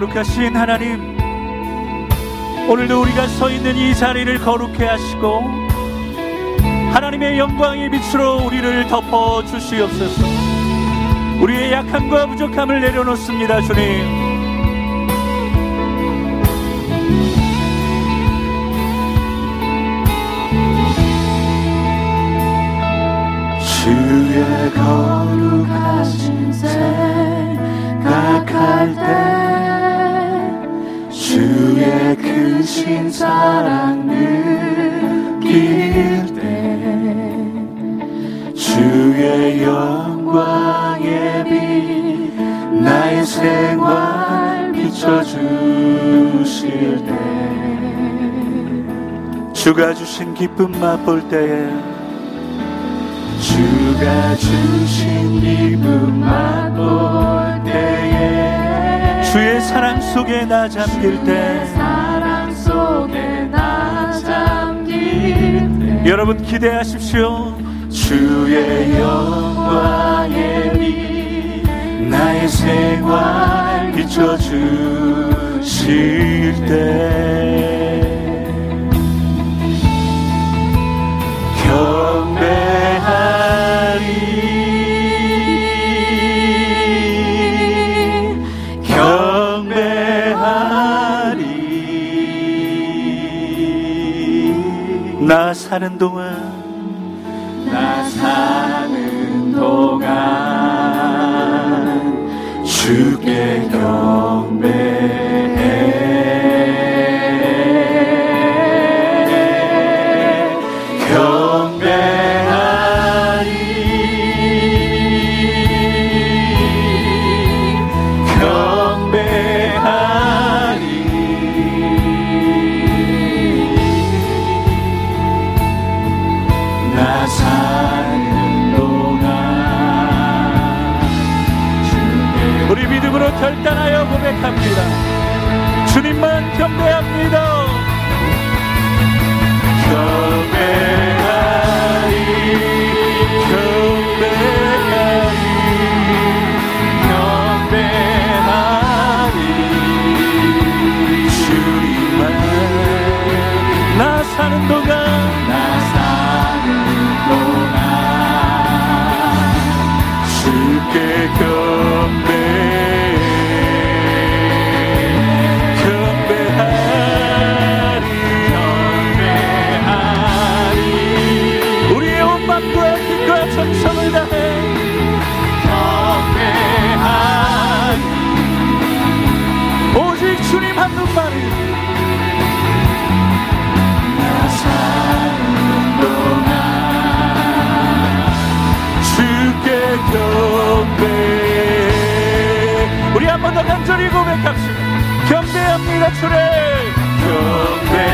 거룩하신 하나님 오늘도 우리가 서 있는 이 자리를 거룩해 하시고 하나님의 영광의 빛으로 우리를 덮어 주시옵소서. 우리의 약함과 부족함을 내려놓습니다 주님. 주의 거룩하신 생각할 때 크신 사랑 느낄 때 주의 영광의 빛 나의 생활 비춰주실 때 주가 주신 기쁨 맛볼 때에 주가 주신 기쁨 맛볼 때에 주의 사랑 속에 나 잠길 때 여러분 기대하십시오. 주의 영광의 빛 나의 생활 비춰주실 때. 경배하리 사는 동안 나 사는 동안 주께 경배 사는 더 간절히 고백합시다. 경배합니다 주님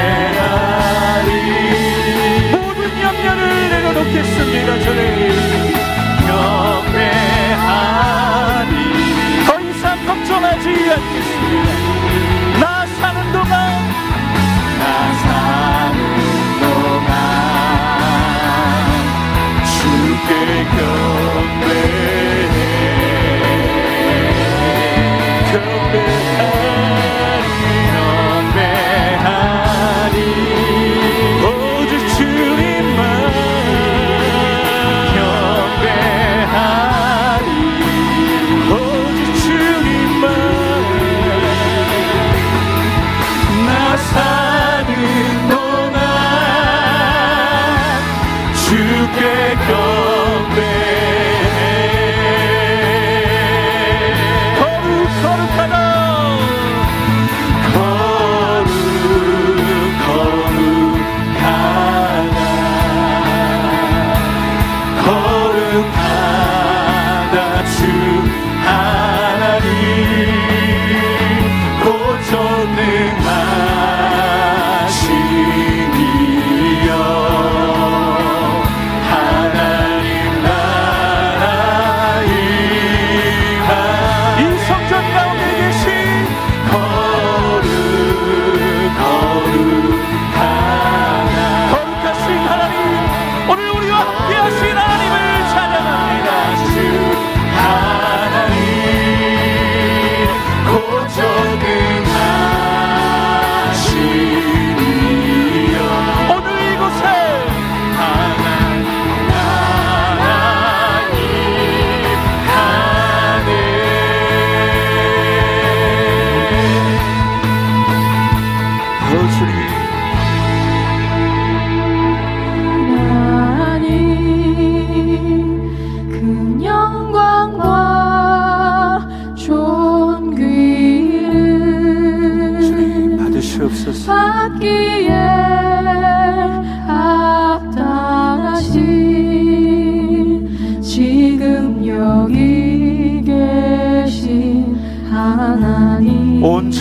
경배하리 모든 염려를 내려놓겠습니다 주님 경배하리 더 이상 걱정하지 않겠습니다. 나 사는 동안. 나 사는 동안. 주께 경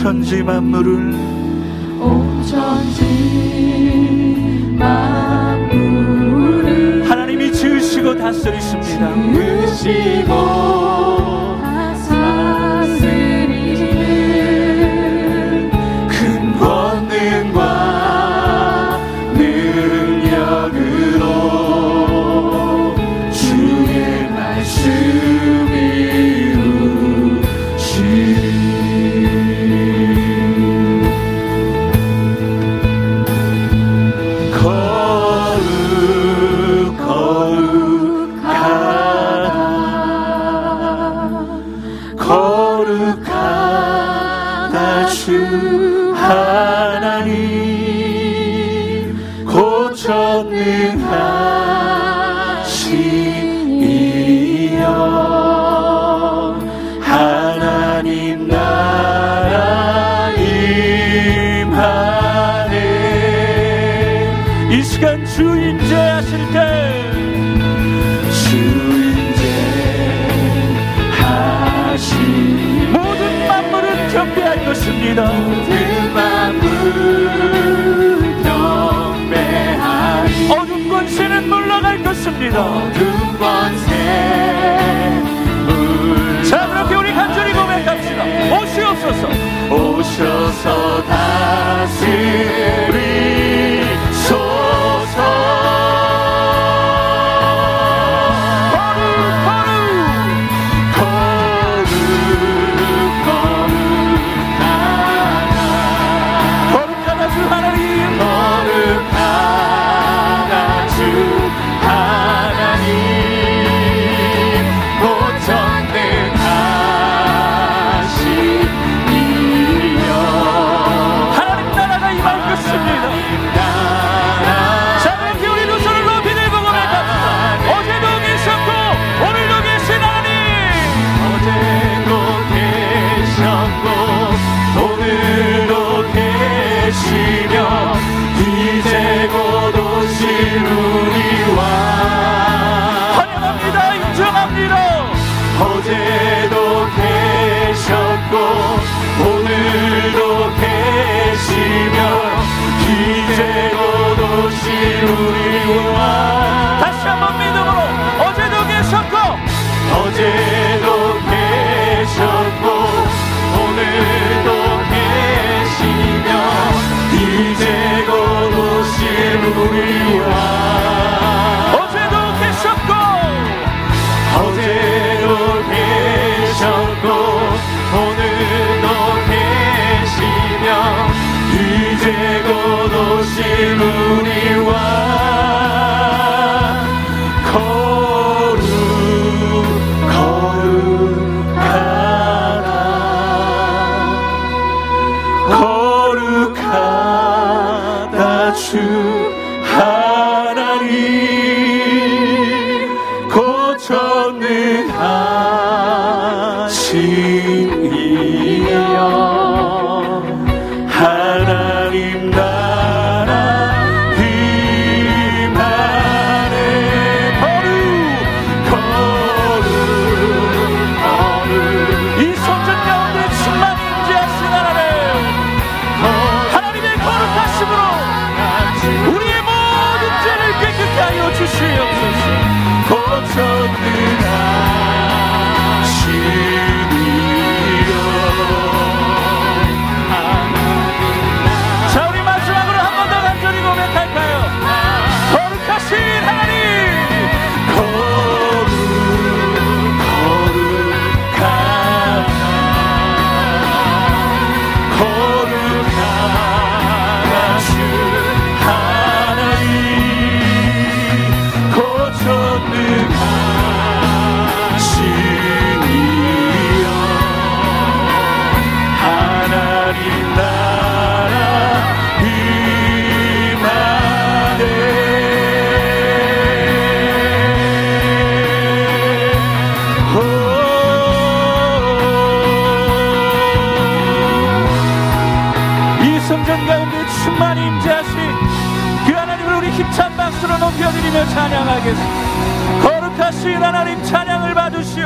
천지 만물을 온 천지 만물을 하나님이 지으시고 다스리십니다. 지으시고 인재하실 때, 주 인재하실 모든 만물은 겸비할 것입니다. 모든 만물은 경배하리. 어둠 권세는 물러갈 것입니다. 어둠 권세 자 그렇게 우리 간절히 고백합시다 오시옵소서 오셔서 다스리소 도시 문이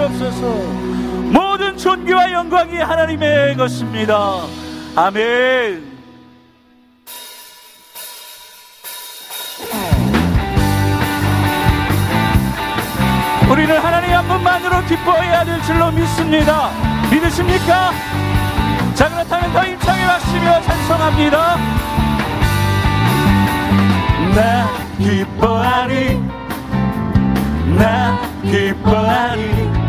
주시옵소서. 모든 존귀와 영광이 하나님의 것입니다. 아멘. 우리는 하나님 한 분만으로 기뻐해야 될 줄로 믿습니다. 믿으십니까? 자 그렇다면 더 힘차게 마시며 찬송합니다. 나 기뻐하리. 나 기뻐하리.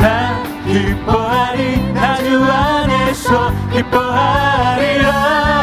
나 기뻐하리 나 주 안에서 기뻐하리라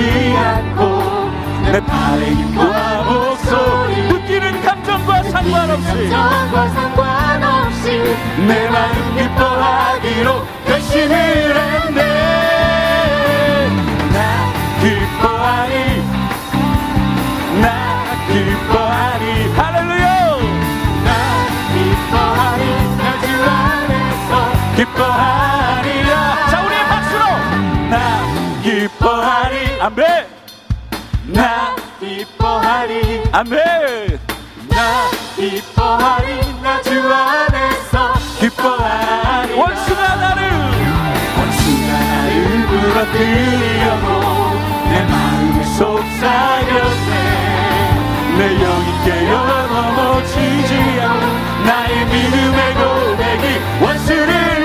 받지 않고 내 팔의 힘과 목소리 느끼는 감정과 상관없이 감정과 상관없이 내 마음 기뻐하기로 결심을 했네. 나 기뻐하리. 나 기뻐하리 아멘. 나 기뻐하리. 아멘. 나 기뻐하리. 나 주 안에서 기뻐하리. 원수가 나를 원수가 나를 무너뜨리려고 내 마음에 속삭였네. 내 영이 깨어 넘어지지 않고 나의 믿음의 고백이 원수를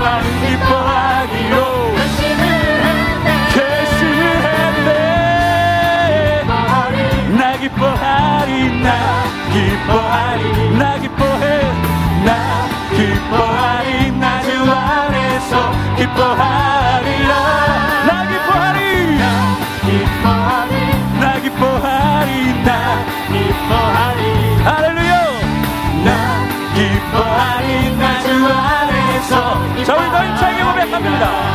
내 마음 기뻐하기로 결심을 했네 나 기뻐하리 나 기뻐하리 나 기뻐해 나 기뻐하리 나 주 안에서 기뻐하리 힘차게 고백합니다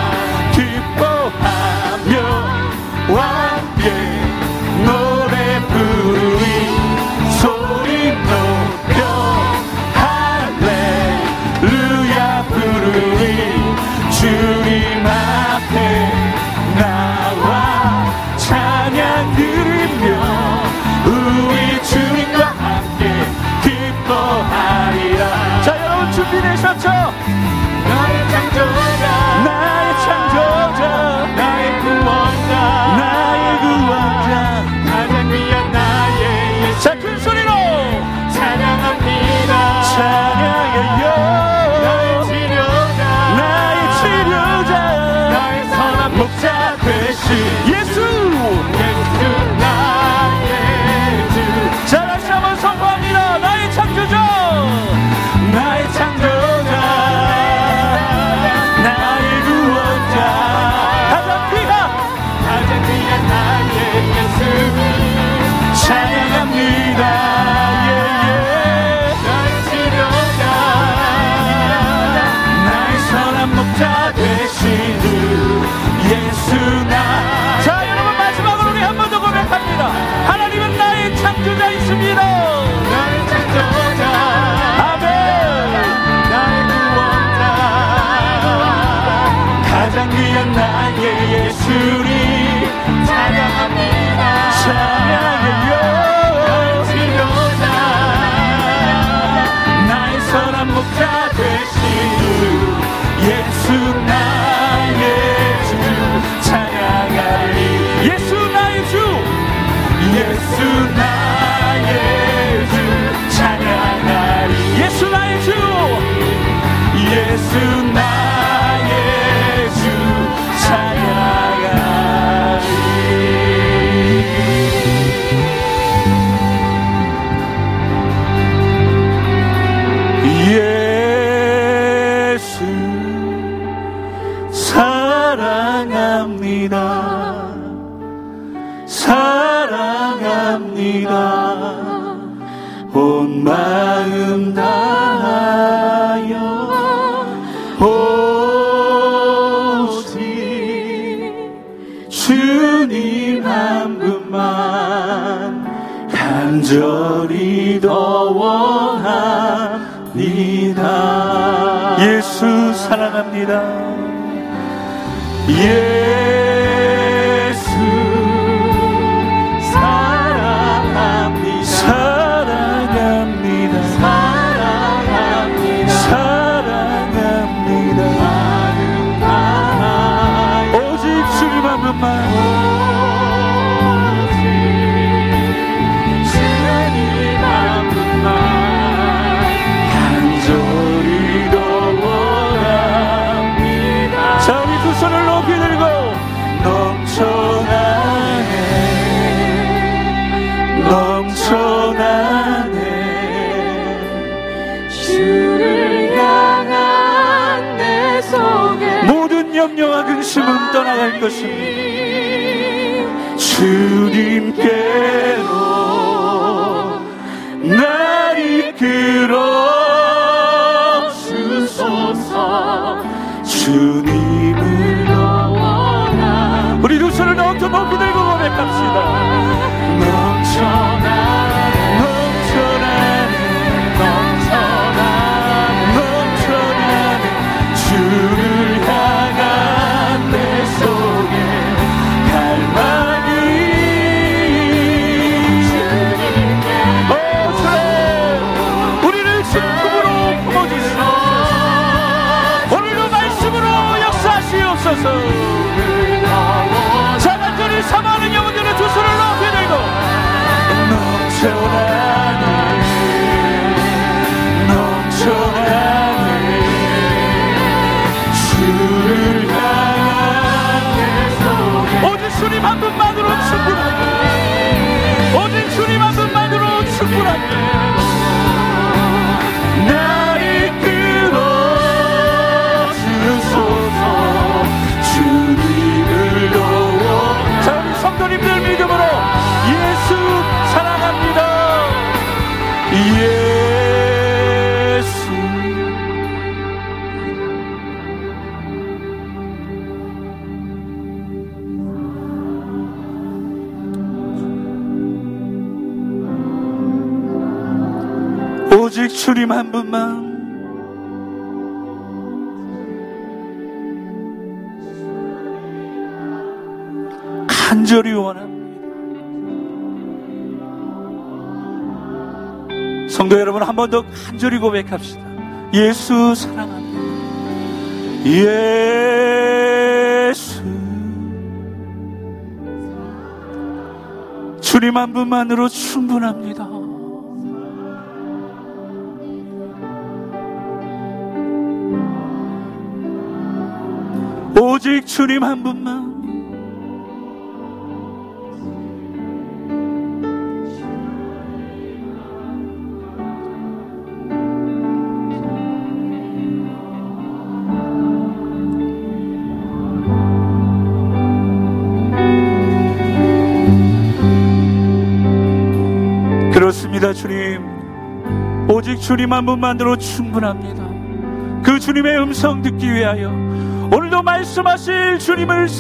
예수 나의 주 예수 오직 주님 한 분만 간절히 더 원합니다. 예수 사랑합니다. 예 것입니다. 주님께로 날 이끌어 주소서. 주님을 원함 우리 두 손을 넘쳐 높이 들고 고백합시다. 넘쳐 넘 오직 주님 한 분만 간절히 원합니다. 성도 여러분 한 번 더 간절히 고백합시다. 예수 사랑합니다. 예수 주님 한 분만으로 충분합니다. 오직 주님 한 분만. 그렇습니다 주님. 오직 주님 한 분만으로 충분합니다. 그 주님의 음성 듣기 위하여 오늘도 말씀하실 주님을